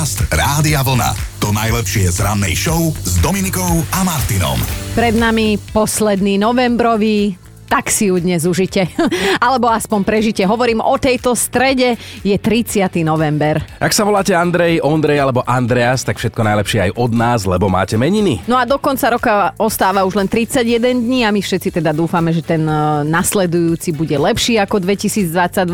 Podcast Rádia Vlna. To najlepšie z rannej show s Dominikou a Martinom. Pred nami posledný novembrový tak si ju dnes užite. Alebo aspoň prežite. Hovorím o tejto strede, je 30. november. Ak sa voláte Andrej, Ondrej alebo Andreas, tak všetko najlepšie aj od nás, lebo máte meniny. No a do konca roka ostáva už len 31 dní a my všetci teda dúfame, že ten e, nasledujúci bude lepší ako 2022.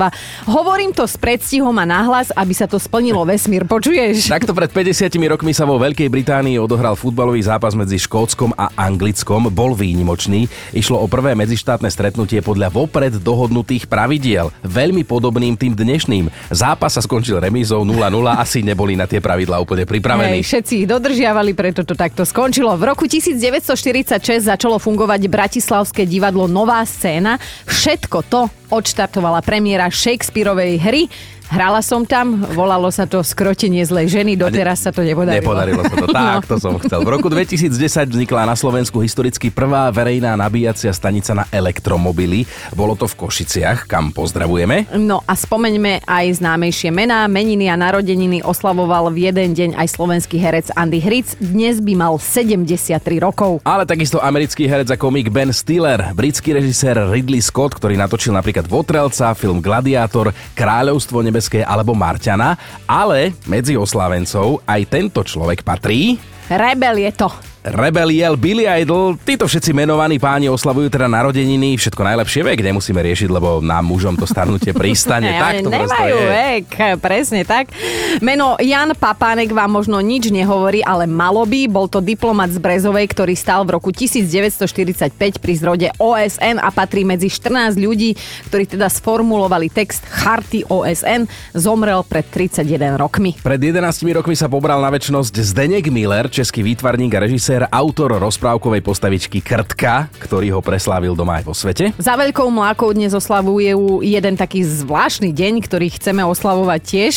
Hovorím to s predstihom a nahlas, aby sa to splnilo vesmír, počuješ? Takto pred 50 rokmi sa vo Veľkej Británii odohral futbalový zápas medzi Škótskom a Anglickom. Bol výnimočný. Išlo o prvé medzištátne životné stretnutie podľa vopred dohodnutých pravidiel, veľmi podobným tým dnešným. Zápas sa skončil remízou 0-0, asi neboli na tie pravidlá úplne pripravení. Hej, všetci ich dodržiavali, preto to takto skončilo. V roku 1946 začalo fungovať Bratislavské divadlo Nová scéna. Všetko to odštartovala premiéra Shakespeareovej hry Hrala som tam, volalo sa to Skrotenie zlej ženy, doteraz sa to nepodarilo. Nepodarilo sa to, tak no. to som chcel. V roku 2010 vznikla na Slovensku historicky prvá verejná nabíjacia stanica na elektromobily. Bolo to v Košiciach, kam pozdravujeme. No a spomeňme aj známejšie mená. Meniny a narodeniny oslavoval v jeden deň aj slovenský herec Andy Hric. Dnes by mal 73 rokov. Ale takisto americký herec a komik Ben Stiller, britský režisér Ridley Scott, ktorý natočil napríklad Votrelca, film Gladiátor, Kráľovstvo nebeské alebo Marťana, ale medzi oslávencov aj tento človek patrí... Rebel je to. Rebeliel, Billy Idol, títo všetci menovaní páni oslavujú teda narodeniny, všetko najlepšie vek nemusíme riešiť, lebo nám mužom to starnutie pristane. tak to Nemajú je. vek, presne tak. Meno Jan Papánek vám možno nič nehovorí, ale malo by. Bol to diplomat z Brezovej, ktorý stal v roku 1945 pri zrode OSN a patrí medzi 14 ľudí, ktorí teda sformulovali text Charty OSN. Zomrel pred 31 rokmi. Pred 11 rokmi sa pobral na väčnosť Zdenek Miller, český výtvarník a režisér režisér, autor rozprávkovej postavičky Krtka, ktorý ho preslávil doma aj vo svete. Za veľkou mlákou dnes oslavuje jeden taký zvláštny deň, ktorý chceme oslavovať tiež,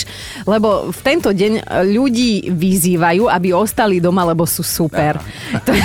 lebo v tento deň ľudí vyzývajú, aby ostali doma, lebo sú super. To,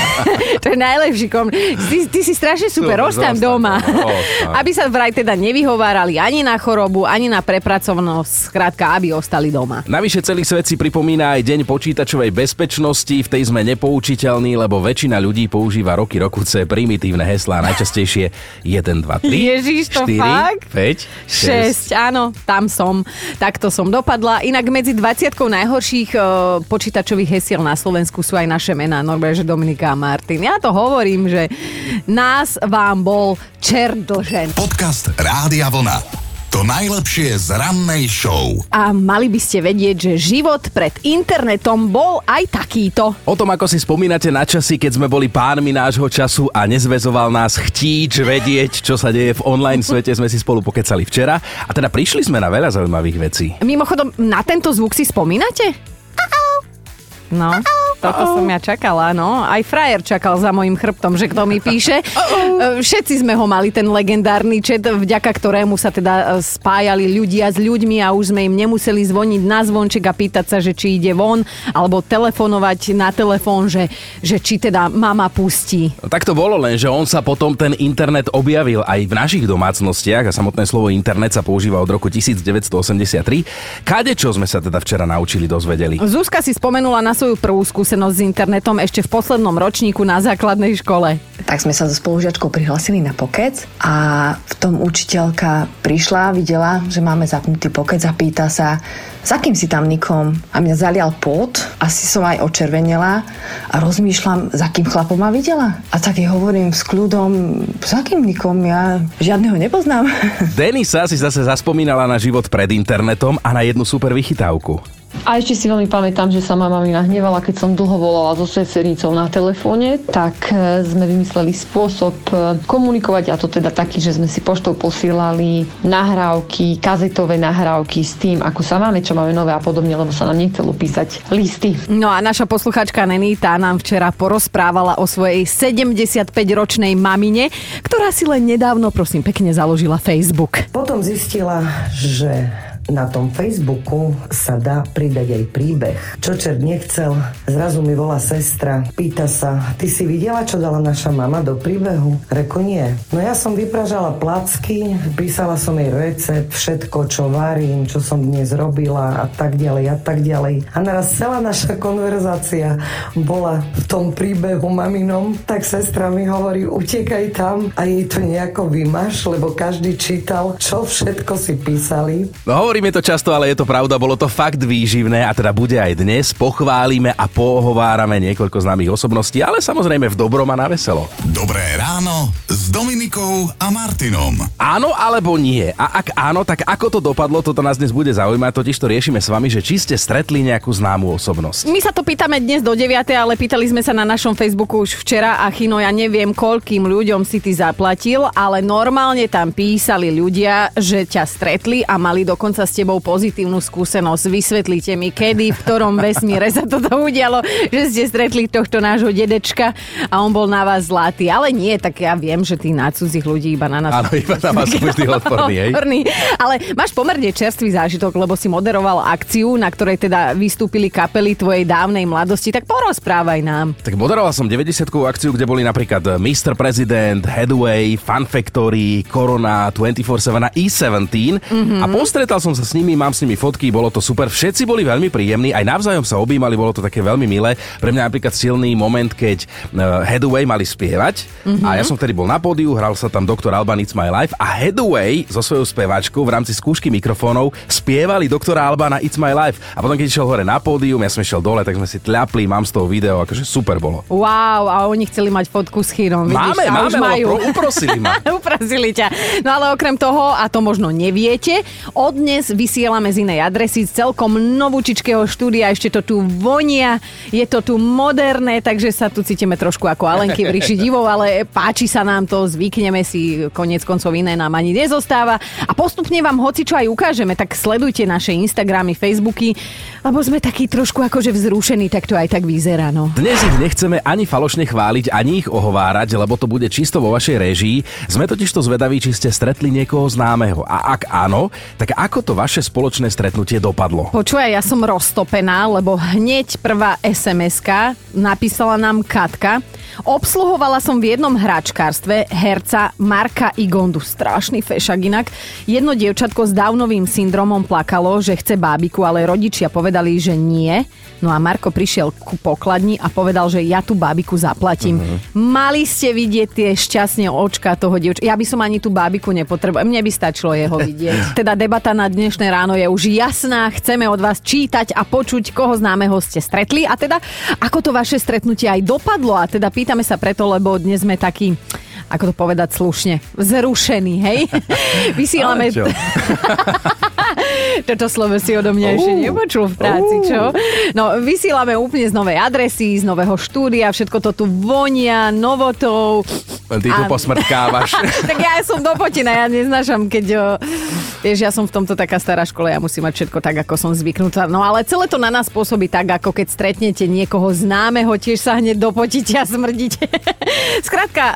to je najlepší kom. Ty, ty si strašne super, super ostan doma. No, aby sa vraj teda nevyhovárali ani na chorobu, ani na prepracovnosť, skrátka, aby ostali doma. Navyše celý svet si pripomína aj Deň počítačovej bezpečnosti, v tej sme nepoučiteľní aktuálny, lebo väčšina ľudí používa roky rokuce primitívne heslá, najčastejšie 1, 2, 3, Ježiš, to 4, fakt? 5, 6. 6, áno, tam som. Takto som dopadla. Inak medzi 20 najhorších uh, počítačových hesiel na Slovensku sú aj naše mená, Norbert, Dominika a Martin. Ja to hovorím, že nás vám bol čert dlžen. Podcast Rádia Vlna. To najlepšie z rannej show. A mali by ste vedieť, že život pred internetom bol aj takýto. O tom, ako si spomínate na časy, keď sme boli pánmi nášho času a nezvezoval nás chtíč vedieť, čo sa deje v online svete, sme si spolu pokecali včera. A teda prišli sme na veľa zaujímavých vecí. Mimochodom, na tento zvuk si spomínate? No. Toto som ja čakala, no. Aj frajer čakal za mojim chrbtom, že kto mi píše. Všetci sme ho mali, ten legendárny čet, vďaka ktorému sa teda e, spájali ľudia s ľuďmi a už sme im nemuseli zvoniť na zvonček a pýtať sa, že či ide von, alebo telefonovať na telefón, že, že či teda mama pustí. No, tak to bolo len, že on sa potom ten internet objavil aj v našich domácnostiach a samotné slovo internet sa používa od roku 1983. Kade čo sme sa teda včera naučili, dozvedeli? Zuzka si spomenula na svoju prvú skúsenosť skúsenosť s internetom ešte v poslednom ročníku na základnej škole. Tak sme sa so spolužiačkou prihlasili na pokec a v tom učiteľka prišla, videla, že máme zapnutý pokec a pýta sa, s akým si tam nikom? A mňa zalial pot, asi som aj očervenela a rozmýšľam, s akým chlapom ma videla. A tak jej hovorím s kľudom, s akým nikom? Ja žiadneho nepoznám. Denisa si zase zaspomínala na život pred internetom a na jednu super vychytávku. A ešte si veľmi pamätám, že sa ma mami nahnevala, keď som dlho volala so sesternicou na telefóne, tak e, sme vymysleli spôsob e, komunikovať a to teda taký, že sme si poštou posielali nahrávky, kazetové nahrávky s tým, ako sa máme, čo máme nové a podobne, lebo sa nám nechcelo písať listy. No a naša posluchačka Neny, tá nám včera porozprávala o svojej 75-ročnej mamine, ktorá si len nedávno, prosím, pekne založila Facebook. Potom zistila, že na tom Facebooku sa dá pridať aj príbeh. Čo čert nechcel, zrazu mi volá sestra, pýta sa, ty si videla, čo dala naša mama do príbehu? Reku nie. No ja som vypražala placky, písala som jej recept, všetko, čo varím, čo som dnes robila a tak ďalej a tak ďalej. A naraz celá naša konverzácia bola v tom príbehu maminom, tak sestra mi hovorí, utekaj tam a jej to nejako vymaš, lebo každý čítal, čo všetko si písali. No hovoríme to často, ale je to pravda, bolo to fakt výživné a teda bude aj dnes. Pochválime a pohovárame niekoľko známych osobností, ale samozrejme v dobrom a na veselo. Dobré ráno s Dominikou a Martinom. Áno alebo nie? A ak áno, tak ako to dopadlo, toto nás dnes bude zaujímať, totiž to riešime s vami, že či ste stretli nejakú známu osobnosť. My sa to pýtame dnes do 9, ale pýtali sme sa na našom Facebooku už včera a Chino, ja neviem, koľkým ľuďom si ty zaplatil, ale normálne tam písali ľudia, že ťa stretli a mali dokonca s tebou pozitívnu skúsenosť. Vysvetlite mi, kedy, v ktorom vesmíre sa toto udialo, že ste stretli tohto nášho dedečka a on bol na vás zlatý. Ale nie, tak ja viem, že ty na cudzích ľudí iba na nás. Áno, iba na vás sú vždy odporní, hej? Odporný. Ale máš pomerne čerstvý zážitok, lebo si moderoval akciu, na ktorej teda vystúpili kapely tvojej dávnej mladosti, tak porozprávaj nám. Tak moderoval som 90 akciu, kde boli napríklad Mr. President, Headway, Fun Factory, Corona, 24-7 a E17 mm-hmm. a postretal som sa s nimi, mám s nimi fotky, bolo to super, všetci boli veľmi príjemní, aj navzájom sa objímali, bolo to také veľmi milé. Pre mňa napríklad silný moment, keď uh, Headway mali spievať mm-hmm. a ja som vtedy bol na pódiu, hral sa tam Dr. Alban It's My Life a Headway so svojou speváčkou v rámci skúšky mikrofónov spievali doktora Albana It's My Life. A potom, keď išiel hore na pódium, ja som išiel dole, tak sme si tľapli, mám z toho video, akože super bolo. Wow, a oni chceli mať fotku s Chirom. Máme, vidíš, máme, majú. lebo uprosili ma. Uprosili ťa. No ale okrem toho, a to možno neviete, od dnes vysielame z inej adresy z celkom novúčičkého štúdia, ešte to tu vonia, je to tu moderné, takže sa tu cítime trošku ako Alenky v ríši divov, ale páči sa nám to, zvykneme si, konec koncov iné nám ani nezostáva. A postupne vám hoci čo aj ukážeme, tak sledujte naše Instagramy, Facebooky, lebo sme takí trošku akože vzrušení, tak to aj tak vyzerá, no. Dnes ich nechceme ani falošne chváliť, ani ich ohovárať, lebo to bude čisto vo vašej režii. Sme totiž to zvedaví, či ste stretli niekoho známeho. A ak áno, tak ako to vaše spoločné stretnutie dopadlo? Počúvaj, ja som roztopená, lebo hneď prvá sms napísala nám Katka. Obsluhovala som v jednom hračkárstve herca Marka Igondu. Strašný fešak inak. Jedno dievčatko s Downovým syndromom plakalo, že chce bábiku, ale rodičia povedali, že nie. No a Marko prišiel ku pokladni a povedal, že ja tú bábiku zaplatím. Uh-huh. Mali ste vidieť tie šťastne očka toho dievča. Ja by som ani tú bábiku nepotreboval. Mne by stačilo jeho vidieť. Teda debata na dnešné ráno je už jasná. Chceme od vás čítať a počuť, koho známeho ste stretli a teda ako to vaše stretnutie aj dopadlo. A teda pýtame sa preto, lebo dnes sme takí ako to povedať slušne, zrušený, hej? Vysielame... Toto slovo si odo mňa ešte nepočul v práci, čo? No, vysielame úplne z novej adresy, z nového štúdia, všetko to tu vonia, novotou. Len ty tu A- posmrtkávaš. tak ja som do potina, ja neznášam, keď... O, vieš, ja som v tomto taká stará škola, ja musím mať všetko tak, ako som zvyknutá. No ale celé to na nás pôsobí tak, ako keď stretnete niekoho známeho, tiež sa hneď dopotíte a smrdíte. Skrátka, e,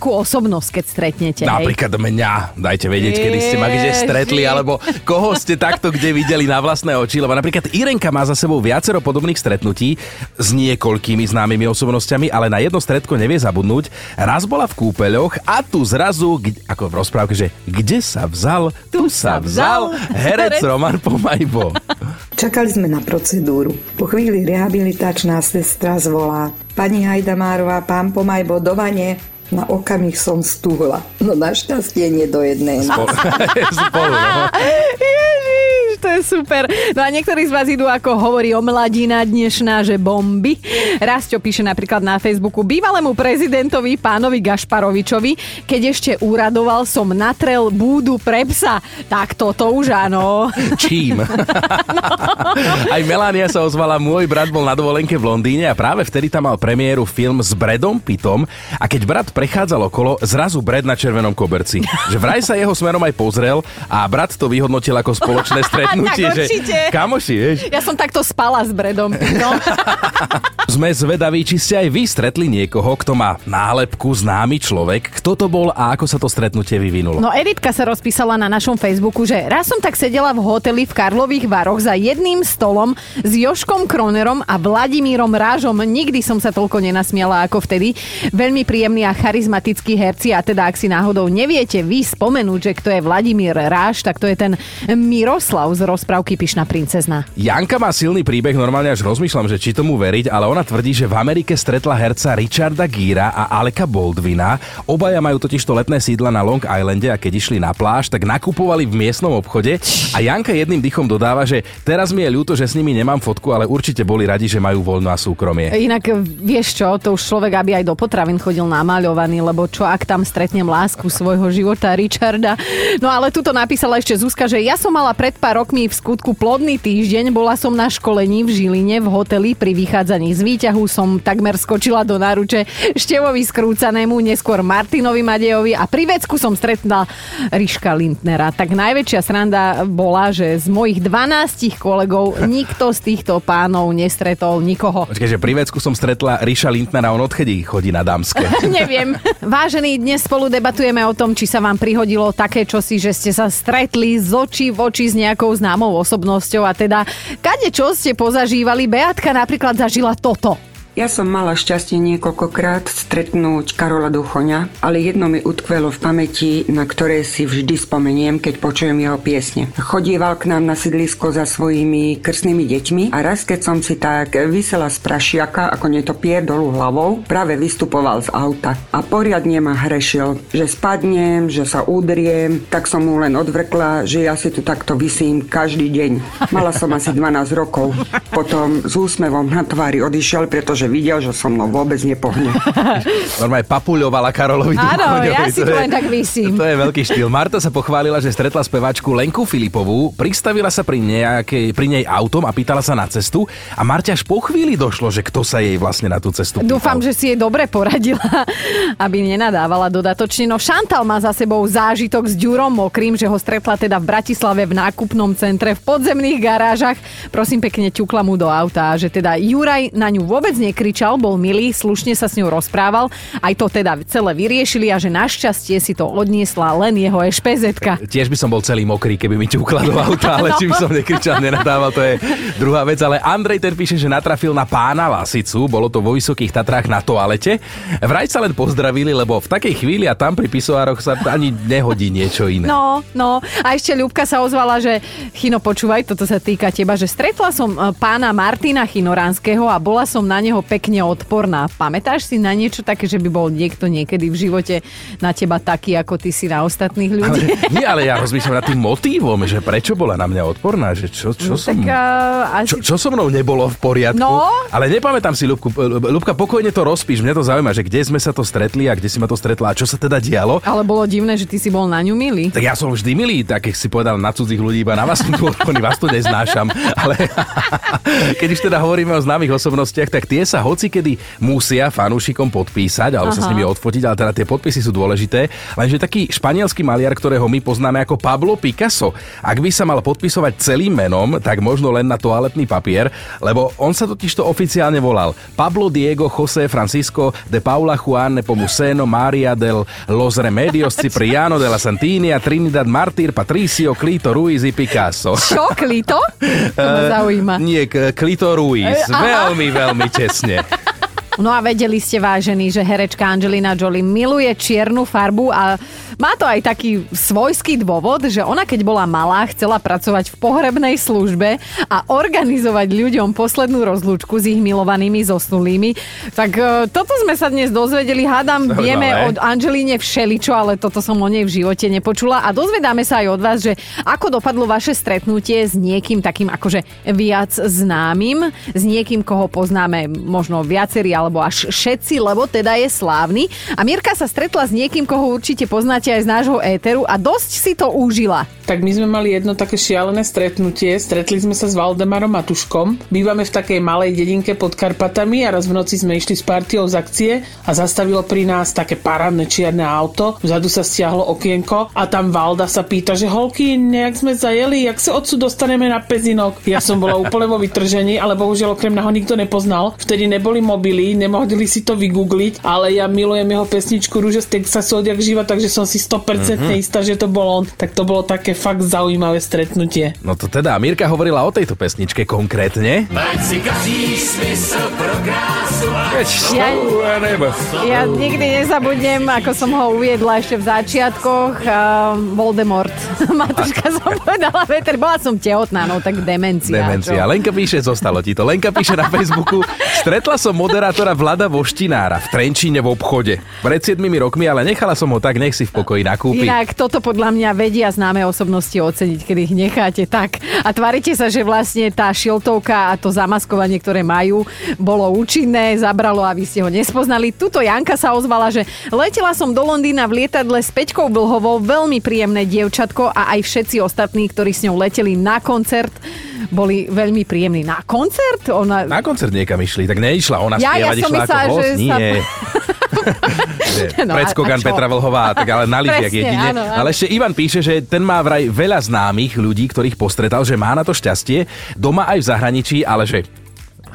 nejakú osobnosť, keď stretnete. hej. Napríklad mňa. Dajte vedieť, kedy ste ma kde stretli, alebo koho ste takto kde videli na vlastné oči. Lebo napríklad Irenka má za sebou viacero podobných stretnutí s niekoľkými známymi osobnosťami, ale na jedno stretko nevie zabudnúť. Raz bola v kúpeľoch a tu zrazu, ako v rozprávke, že kde sa vzal, tu sa vzal herec Herec. Roman Pomajbo. Čakali sme na procedúru. Po chvíli rehabilitačná sestra zvolá. Pani Hajdamárová, pán Pomajbo, do vane. Na okamih som stúhla. No našťastie nie do jednej. Spolu, no. Ježiš, to je super. No a niektorí z vás idú, ako hovorí o mladina dnešná, že bomby. Rastio píše napríklad na Facebooku bývalému prezidentovi pánovi Gašparovičovi, keď ešte úradoval som natrel búdu pre psa. Tak toto už áno. Čím? Aj Melania sa ozvala, môj brat bol na dovolenke v Londýne a práve vtedy tam mal premiéru film s Bredom Pittom a keď brat prechádzal okolo, zrazu Brad na červenom koberci. Že vraj sa jeho smerom aj pozrel a brat to vyhodnotil ako spoločné stretnutie. Stretnutie, Tak že určite. kamoši, vieš. Ja som takto spala s Bredom. No. Sme zvedaví, či ste aj vy stretli niekoho, kto má nálepku známy človek. Kto to bol a ako sa to stretnutie vyvinulo? No Editka sa rozpísala na našom Facebooku, že raz som tak sedela v hoteli v Karlových Varoch za jedným stolom s Joškom Kronerom a Vladimírom Rážom. Nikdy som sa toľko nenasmiala ako vtedy. Veľmi príjemní a charizmatickí herci a teda ak si náhodou neviete vy spomenúť, že kto je Vladimír Ráž, tak to je ten Miroslav z rozprávky Pyšná princezna. Janka má silný príbeh, normálne až rozmýšľam, že či tomu veriť, ale ona tvrdí, že v Amerike stretla herca Richarda Gíra a Aleka Baldwina. Obaja majú totiž to letné sídla na Long Islande a keď išli na pláž, tak nakupovali v miestnom obchode a Janka jedným dychom dodáva, že teraz mi je ľúto, že s nimi nemám fotku, ale určite boli radi, že majú voľno a súkromie. Inak vieš čo, to už človek, aby aj do potravín chodil namaľovaný, lebo čo ak tam stretnem lásku svojho života Richarda. No ale tuto napísala ešte Zuzka, že ja som mala pred pár rokmi v skutku plodný týždeň, bola som na školení v Žiline v hoteli, pri vychádzaní z výťahu som takmer skočila do náruče Števovi skrúcanému, neskôr Martinovi Madejovi a pri vecku som stretla Riška Lindnera. Tak najväčšia sranda bola, že z mojich 12 kolegov nikto z týchto pánov nestretol nikoho. Počkej, že pri vecku som stretla Ríša Lindnera, on odchedy chodí na dámske. Neviem. Vážení, dnes spolu debatujeme o tom, či sa vám prihodilo také čosi, že ste sa stretli z očí v oči s nejakou známou osobnosťou a teda kade čo ste pozažívali. Beatka napríklad zažila toto. Ja som mala šťastie niekoľkokrát stretnúť Karola Duchoňa, ale jedno mi utkvelo v pamäti, na ktoré si vždy spomeniem, keď počujem jeho piesne. Chodieval k nám na sídlisko za svojimi krstnými deťmi a raz, keď som si tak vysela z prašiaka, ako netopier dolu hlavou, práve vystupoval z auta a poriadne ma hrešil, že spadnem, že sa udriem, tak som mu len odvrkla, že ja si tu takto vysím každý deň. Mala som asi 12 rokov. Potom s úsmevom na tvári odišiel, pretože videl, že so mnou vôbec nepohne. Normálne papuľovala Karolovi Áno, ja si To je- len tak vysím. To je veľký štýl. Marta sa pochválila, že stretla speváčku Lenku Filipovú, pristavila sa pri, nejakej, pri nej autom a pýtala sa na cestu a Marta až po chvíli došlo, že kto sa jej vlastne na tú cestu pýtal. Dúfam, že si jej dobre poradila, aby nenadávala dodatočne. No Šantal má za sebou zážitok s Ďurom Mokrým, že ho stretla teda v Bratislave v nákupnom centre v podzemných garážach. Prosím pekne, ťukla mu do auta, že teda Juraj na ňu vôbec nekričal, bol milý, slušne sa s ňou rozprával. Aj to teda celé vyriešili a že našťastie si to odniesla len jeho ešpezetka. Tiež by som bol celý mokrý, keby mi ťukla do auta, ale No. by som nekričal, nenadával, to je druhá vec. Ale Andrej ten píše, že natrafil na pána Lasicu, bolo to vo Vysokých Tatrách na toalete. Vraj sa len pozdravili, lebo v takej chvíli a tam pri pisoároch sa ani nehodí niečo iné. No, no. A ešte Ľubka sa ozvala, že Chino, počúvaj, toto sa týka teba, že stretla som e, pána Martina Chinoránskeho a bola som na neho pekne odporná. Pamätáš si na niečo také, že by bol niekto niekedy v živote na teba taký, ako ty si na ostatných ľudí? Ale, nie, ale ja rozmýšľam nad tým motívom, že prečo bola na mňa odporná, že čo, čo som... tak uh, asi... Čo, čo so mnou nebolo v poriadku? No? Ale nepamätám si, Ľubku. Ľubka, pokojne to rozpíš, mňa to zaujíma, že kde sme sa to stretli a kde si ma to stretla a čo sa teda dialo. Ale bolo divné, že ty si bol na ňu milý. Tak ja som vždy milý, tak si povedal na cudzích ľudí, iba na vás som vás tu neznášam. Ale keď už teda hovoríme o známych osobnostiach, tak tie sa hocikedy musia fanúšikom podpísať, alebo sa Aha. s nimi odfotiť, ale teda tie podpisy sú dôležité. Lenže taký španielský maliar, ktorého my poznáme ako Pablo Picasso, ak by sa mal podpisovať celým menom, tak možno len na toaletný papier, lebo on sa totiž to oficiálne volal Pablo Diego José Francisco de Paula Juan Nepomuceno Maria del Los Remedios Cipriano de la Santinia Trinidad Martyr Patricio Clito Ruiz y Picasso. Čo, Klito? To ma zaujíma. Nie, Clito Ruiz. E, aha. Veľmi, veľmi tesne. No a vedeli ste, vážení, že herečka Angelina Jolie miluje čiernu farbu a má to aj taký svojský dôvod, že ona keď bola malá, chcela pracovať v pohrebnej službe a organizovať ľuďom poslednú rozlúčku s ich milovanými zosnulými. Tak e, toto sme sa dnes dozvedeli, hádam, Zaujímavé. vieme od Angelíne všeličo, ale toto som o nej v živote nepočula a dozvedáme sa aj od vás, že ako dopadlo vaše stretnutie s niekým takým akože viac známym, s niekým, koho poznáme možno viacerí alebo až všetci, lebo teda je slávny. A Mirka sa stretla s niekým, koho určite poznáte aj z nášho éteru a dosť si to užila. Tak my sme mali jedno také šialené stretnutie. Stretli sme sa s Valdemarom Matuškom. Bývame v takej malej dedinke pod Karpatami a raz v noci sme išli s partiou z akcie a zastavilo pri nás také parádne čierne auto. Vzadu sa stiahlo okienko a tam Valda sa pýta, že holky, nejak sme zajeli, jak sa odsud dostaneme na Pezinok. Ja som bola úplne vo vytržení, ale bohužiaľ okrem naho nikto nepoznal. Vtedy neboli mobily, nemohli si to vygoogliť, ale ja milujem jeho pesničku Rúže z Texasu odjak živa, takže som si 100% mm-hmm. istá, že to bol on. Tak to bolo také fakt zaujímavé stretnutie. No to teda, Mirka hovorila o tejto pesničke konkrétne. Ja, ja nikdy nezabudnem, ako som ho uviedla ešte v začiatkoch. Uh, Voldemort. Matuška som povedala, Peter, bola som tehotná, no tak demencia. Demencia. Čo? Lenka píše, zostalo ti to. Lenka píše na Facebooku, stretla som moderátora Vlada Voštinára v Trenčíne v obchode. Pred 7 rokmi, ale nechala som ho tak, nech si v pokoji nakúpi. Inak toto podľa mňa vedia známe osobnosti oceniť, keď ich necháte tak. A tvárite sa, že vlastne tá šiltovka a to zamaskovanie, ktoré majú, bolo účinné, zabralo a vy ste ho nespoznali. Tuto Janka sa ozvala, že letela som do Londýna v lietadle s Peťkou Blhovou, veľmi príjemné dievčatko a aj všetci ostatní, ktorí s ňou leteli na koncert, boli veľmi príjemní. Na koncert? Ona... Na koncert niekam išli, tak neišla. Ona Ja- ja spievať som išla myslela, ako host? sa- Nie. No, Predskogan? Petra Vlhová, tak ale na lyžiach jedine. áno, áno. Ale ešte Ivan píše, že ten má vraj veľa známych ľudí, ktorých postretal, že má na to šťastie, doma aj v zahraničí, ale že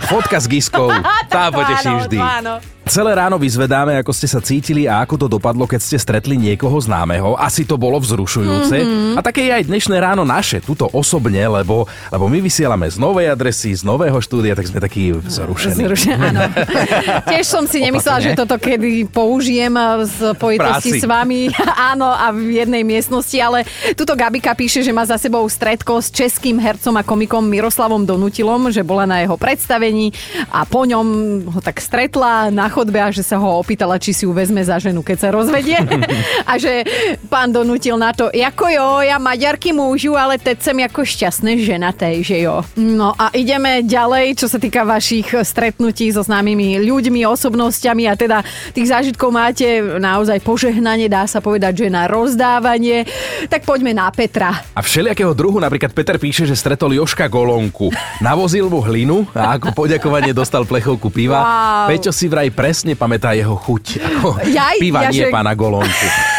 fotka s Giskou, tá poteší vždy. áno. Celé ráno vyzvedáme, ako ste sa cítili a ako to dopadlo, keď ste stretli niekoho známeho. Asi to bolo vzrušujúce. Mhm. A také je aj dnešné ráno naše, tuto osobne, lebo, lebo my vysielame z novej adresy, z nového štúdia, tak sme takí vzrušení. Zrušené, áno. Tiež som si nemyslela, že toto kedy použijem z pojitosti s vami. Áno, a v jednej miestnosti, ale tuto Gabika píše, že má za sebou stredko s českým hercom a komikom Miroslavom Donutilom, že bola na jeho predstavení a po ňom ho tak stretla na chodbe a že sa ho opýtala, či si ju vezme za ženu, keď sa rozvedie. a že pán Donutil na to, ako jo, ja maďarky môžu, ale teď som ako šťastné ženaté, že jo. No a ideme ďalej, čo sa týka vašich stretnutí so známymi ľuďmi, osobnosťami a teda tých zážitkov máte naozaj požehnanie, dá sa povedať, že na rozdávanie. Tak poďme na Petra. A všelijakého druhu, napríklad Peter píše, že stretol Joška Golonku. Navozil mu hlinu a ako poďakovanie dostal plechovku piva. Wow. Peťo si vraj presne pamätá jeho chuť. Ako Jaj, piva ja, nie že- pána Golonku.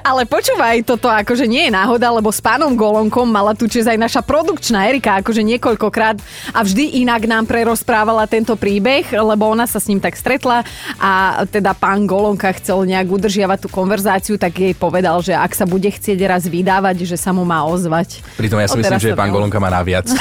Ale počúvaj, toto akože nie je náhoda, lebo s pánom Golonkom mala tu čas aj naša produkčná Erika, akože niekoľkokrát a vždy inak nám prerozprávala tento príbeh, lebo ona sa s ním tak stretla a teda pán Golonka chcel nejak udržiavať tú konverzáciu, tak jej povedal, že ak sa bude chcieť raz vydávať, že sa mu má ozvať. Pritom ja si myslím, že pán. Golonka má naviac.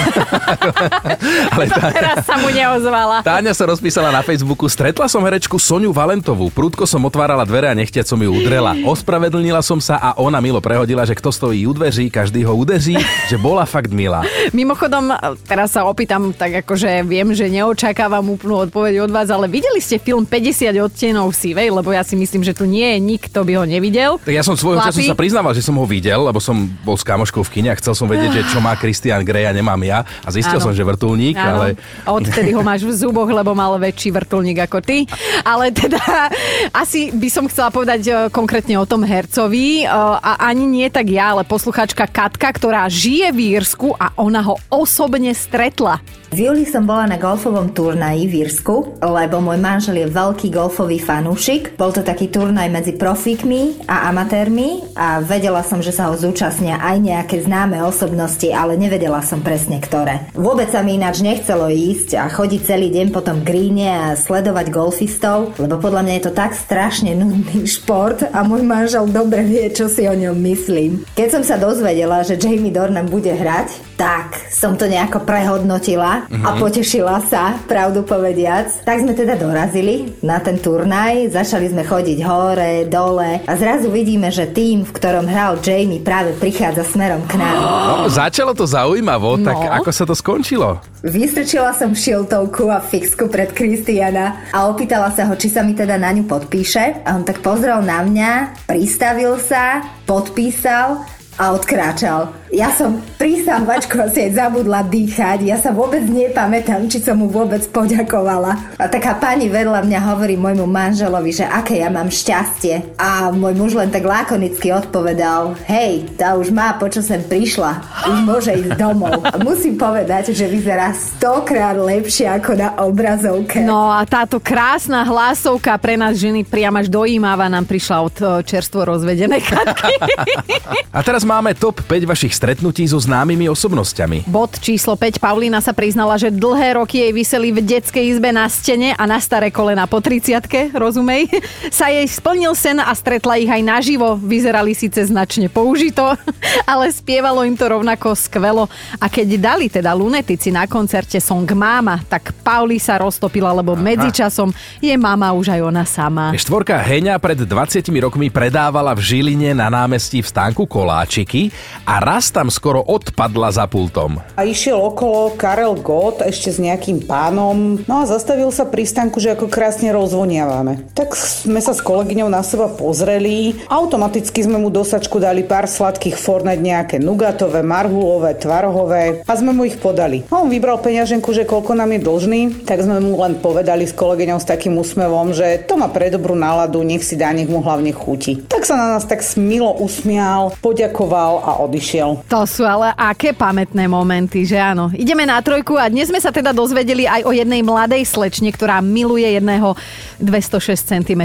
Ale tá, Teraz sa mu neozvala. Táňa sa rozpísala na Facebooku, stretla som herečku Soniu Valentovú. Prúdko som otvárala dvere a nechtiac som ju udrela. Ospravedlnila som sa a ona milo prehodila, že kto stojí u dveří, každý ho udeří, že bola fakt milá. Mimochodom, teraz sa opýtam, tak akože viem, že neočakávam úplnú odpoveď od vás, ale videli ste film 50 odtienov sivej, lebo ja si myslím, že tu nie je nikto by ho nevidel. Tak ja som svojho času sa priznával, že som ho videl, lebo som bol s kamoškou v kine a chcel som vedieť, že čo má Christian Grey a nemám ja. A zistil Áno. som, že vrtulník, Áno. ale A odtedy ho máš v zuboch, lebo mal väčší vrtulník ako ty. Ale teda asi by som chcela povedať e, konkrétne o tom hercovi. E, A ani nie tak ja, ale posluchačka Katka, ktorá žije v Írsku a ona ho osobne stretla. V júli som bola na golfovom turnaji v Írsku, lebo môj manžel je veľký golfový fanúšik. Bol to taký turnaj medzi profíkmi a amatérmi a vedela som, že sa ho zúčastnia aj nejaké známe osobnosti, ale nevedela som presne ktoré. Vôbec sa mi ináč nechcelo ísť a chodiť celý deň po tom gríne a sledovať golfistov, lebo podľa mňa je to tak strašne nudný šport a môj manžel dobre vie, čo si o ňom myslím. Keď som sa dozvedela, že Jamie Dornan bude hrať, tak som to nejako prehodnotila a Mhm. potešila sa, pravdu povediac. Tak sme teda dorazili na ten turnaj, začali sme chodiť hore, dole a zrazu vidíme, že tým, v ktorom hral Jamie, práve prichádza smerom k nám. no, začalo to zaujímavo, tak No. ako sa to skončilo? Vystrčila som šiltovku a fixku pred Kristiana a opýtala sa ho, či sa mi teda na ňu podpíše. A on tak pozrel na mňa, pristavil sa, podpísal a odkráčal. Ja som pri sambačku si aj zabudla dýchať, ja sa vôbec nepamätám, či som mu vôbec poďakovala. A taká pani vedľa mňa hovorí môjmu manželovi, že aké ja mám šťastie. A môj muž len tak lakonicky odpovedal, hej, tá už má, po čo sem prišla, už môže ísť domov. A musím povedať, že vyzerá stokrát lepšie ako na obrazovke. No a táto krásna hlasovka pre nás ženy priam až dojímava nám prišla od e, čerstvo rozvedenej Katky. A teraz máme top 5 vašich stretnutí so známymi osobnosťami. Bod číslo 5. Paulína sa priznala, že dlhé roky jej vyseli v detskej izbe na stene a na staré kolena po 30 rozumej. Sa jej splnil sen a stretla ich aj naživo. Vyzerali síce značne použito, ale spievalo im to rovnako skvelo. A keď dali teda lunetici na koncerte song Máma, tak Pauli sa roztopila, lebo Aha. medzičasom je mama už aj ona sama. Štvorka Heňa pred 20 rokmi predávala v Žiline na námestí v stánku koláčiky a raz tam skoro odpadla za pultom. A išiel okolo Karel Gott ešte s nejakým pánom, no a zastavil sa pri stánku, že ako krásne rozvoniavame. Tak sme sa s kolegyňou na seba pozreli, automaticky sme mu do sačku dali pár sladkých fornet, nejaké nugatové, marhulové, tvarohové a sme mu ich podali. A on vybral peňaženku, že koľko nám je dlžný, tak sme mu len povedali s kolegyňou s takým úsmevom, že to má pre dobrú náladu, nech si dá, nech mu hlavne chutí. Tak sa na nás tak smilo usmial, poďakoval a odišiel. To sú ale aké pamätné momenty, že áno. Ideme na trojku a dnes sme sa teda dozvedeli aj o jednej mladej slečne, ktorá miluje jedného 206 cm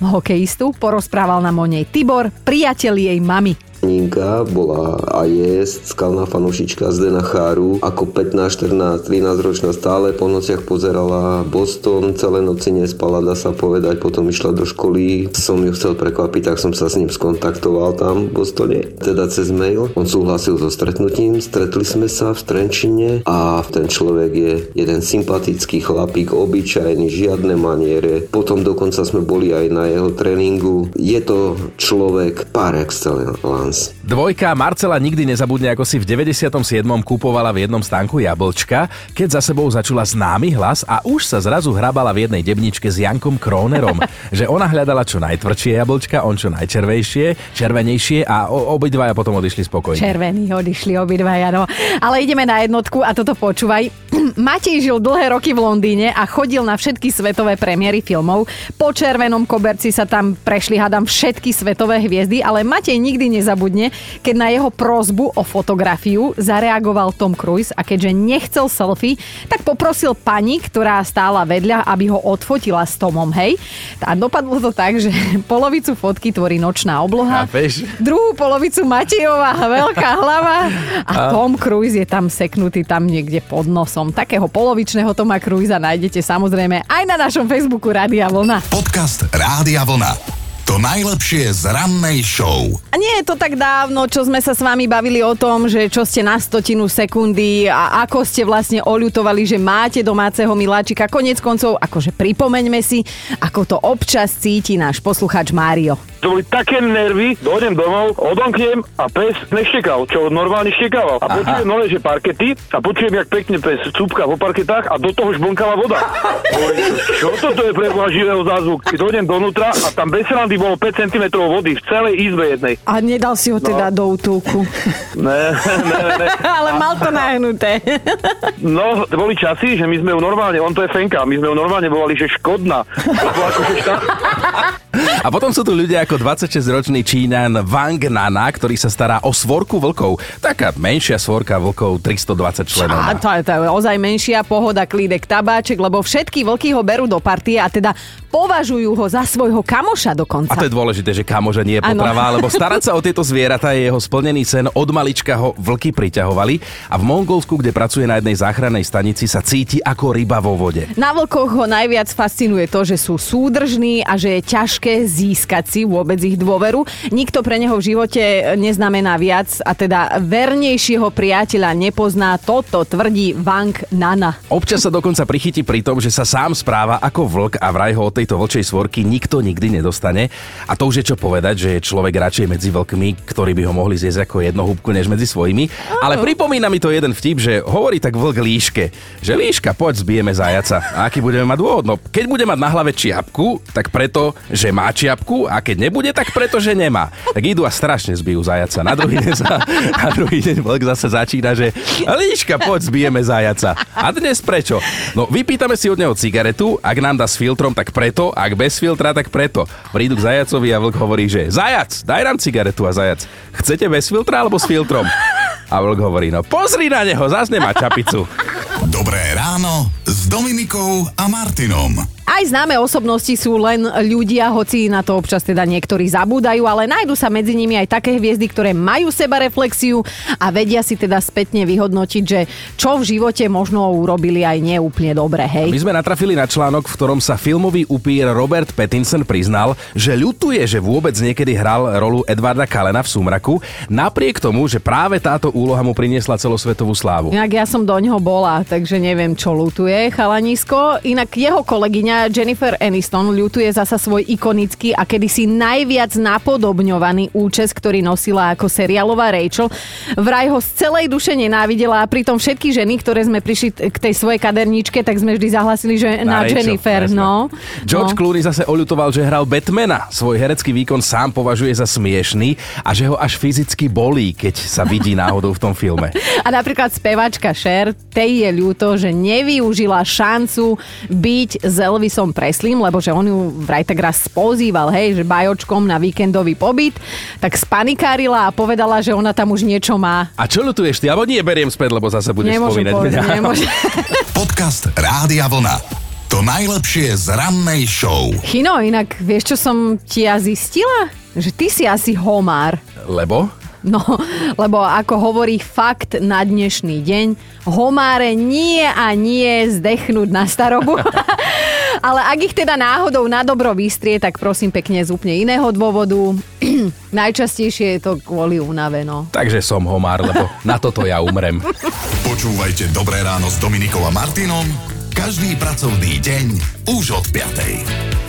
hokejistu. Porozprával nám o nej Tibor, priateľ jej mamy. Ninka bola a je skalná fanúšička z Denacháru. Ako 15, 14, 13 ročná stále po nociach pozerala Boston, celé noci nespala, dá sa povedať, potom išla do školy. Som ju chcel prekvapiť, tak som sa s ním skontaktoval tam v Bostone, teda cez mail. On súhlasil so stretnutím, stretli sme sa v Strenčine a ten človek je jeden sympatický chlapík, obyčajný, žiadne maniere. Potom dokonca sme boli aj na jeho tréningu. Je to človek par excellence Evans. Dvojka Marcela nikdy nezabudne, ako si v 97. kúpovala v jednom stánku jablčka, keď za sebou začula známy hlas a už sa zrazu hrabala v jednej debničke s Jankom Krónerom, že ona hľadala čo najtvrdšie jablčka, on čo najčervejšie, červenejšie a obidvaja potom odišli spokojne. Červení odišli obidvaja, no. Ale ideme na jednotku a toto počúvaj. Matej žil dlhé roky v Londýne a chodil na všetky svetové premiéry filmov. Po červenom koberci sa tam prešli, hádam, všetky svetové hviezdy, ale Matej nikdy nezabudne nezabudne, keď na jeho prozbu o fotografiu zareagoval Tom Cruise a keďže nechcel selfie, tak poprosil pani, ktorá stála vedľa, aby ho odfotila s Tomom, hej. A dopadlo to tak, že polovicu fotky tvorí nočná obloha, Chápeš? druhú polovicu Matejová veľká hlava a Tom Cruise je tam seknutý tam niekde pod nosom. Takého polovičného Toma Cruisa nájdete samozrejme aj na našom Facebooku Rádia Vlna. Podcast Rádia Vlna. To najlepšie z rannej show. A nie je to tak dávno, čo sme sa s vami bavili o tom, že čo ste na stotinu sekundy a ako ste vlastne oľutovali, že máte domáceho miláčika. Konec koncov, akože pripomeňme si, ako to občas cíti náš posluchač Mário. To boli také nervy, dojdem domov, odomknem a pes neštekal, čo normálne štekával. A počujem nové, že parkety a počujem, jak pekne pes cúpka po parketách a do toho žbonkala voda. čo toto je pre živého zázvuk? Dojdem donútra a tam bez randy bolo 5 cm vody v celej izbe jednej. A nedal si ho teda no. do útulku. ne, ne, ne. Ale mal to nahnuté. no, boli časy, že my sme ju normálne, on to je fenka, my sme ju normálne volali, že škodná. A potom sú tu ľudia ako 26-ročný Číňan Wang Nana, ktorý sa stará o svorku vlkov. Taká menšia svorka vlkov, 320 členov. A to je, to je ozaj menšia pohoda, klídek, tabáček, lebo všetky vlky ho berú do partie a teda považujú ho za svojho kamoša dokonca. A to je dôležité, že kamože nie je potrava, lebo starať sa o tieto zvieratá je jeho splnený sen. Od malička ho vlky priťahovali a v Mongolsku, kde pracuje na jednej záchrannej stanici, sa cíti ako ryba vo vode. Na vlkoch ho najviac fascinuje to, že sú súdržní a že je ťažké získať si vôbec ich dôveru. Nikto pre neho v živote neznamená viac a teda vernejšieho priateľa nepozná. Toto tvrdí Wang Nana. Občas sa dokonca prichytí pri tom, že sa sám správa ako vlk a vraj ho od tejto vlčej svorky nikto nikdy nedostane. A to už je čo povedať, že je človek radšej medzi vlkmi, ktorí by ho mohli zjesť ako jedno húbku, než medzi svojimi. Ale pripomína mi to jeden vtip, že hovorí tak vlk líške, že líška, poď zbijeme zajaca. A aký budeme mať dôvod? No, keď bude mať na hlave čiapku, tak preto, že má čiapku a keď nebude, tak preto, že nemá. Tak idú a strašne zbijú zajaca. Na druhý deň, sa, na druhý deň vlk zase začína, že Líška, poď, zbijeme zajaca. A dnes prečo? No, vypýtame si od neho cigaretu, ak nám dá s filtrom, tak preto, ak bez filtra, tak preto. Prídu k zajacovi a vlk hovorí, že zajac, daj nám cigaretu a zajac. Chcete bez filtra alebo s filtrom? A vlk hovorí, no pozri na neho, zás nemá čapicu. Dobré ráno s Dominikou a Martinom. Aj známe osobnosti sú len ľudia, hoci na to občas teda niektorí zabúdajú, ale nájdu sa medzi nimi aj také hviezdy, ktoré majú seba reflexiu a vedia si teda spätne vyhodnotiť, že čo v živote možno urobili aj neúplne dobre, hej. My sme natrafili na článok, v ktorom sa filmový upír Robert Pattinson priznal, že ľutuje, že vôbec niekedy hral rolu Edvarda Kalena v Sumraku, napriek tomu, že práve táto úloha mu priniesla celosvetovú slávu. Inak ja som do ňoho bola, takže neviem, čo lutuje chalanisko. Inak jeho kolegyňa Jennifer Aniston ľutuje zasa svoj ikonický a kedysi najviac napodobňovaný účes, ktorý nosila ako seriálová Rachel. Vraj ho z celej duše nenávidela a pritom všetky ženy, ktoré sme prišli k tej svojej kaderníčke, tak sme vždy zahlasili, že na, na Jennifer. Rachel, no. George no. Clooney zase oľutoval, že hral Batmana. Svoj herecký výkon sám považuje za smiešný a že ho až fyzicky bolí, keď sa vidí náhodou v tom filme. A napríklad spevačka Cher, tej je ľúto, že nevyužila šancu byť s Elvisom Preslím, lebo že on ju vraj tak raz spozýval, hej, že bajočkom na víkendový pobyt, tak spanikárila a povedala, že ona tam už niečo má. A čo ľutuješ ty? Alebo nie, beriem späť, lebo zase budeš Nemôžem spomínať povedať, mňa. nemôžem. Podcast Rádia Vlna. To najlepšie z rannej show. Chino, inak vieš, čo som ti ja zistila? Že ty si asi homár. Lebo? No, lebo ako hovorí fakt na dnešný deň, homáre nie a nie zdechnúť na starobu. Ale ak ich teda náhodou na dobro vystrie, tak prosím pekne z úplne iného dôvodu. Najčastejšie je to kvôli únave, no. Takže som homár, lebo na toto ja umrem. Počúvajte Dobré ráno s Dominikou a Martinom každý pracovný deň už od 5.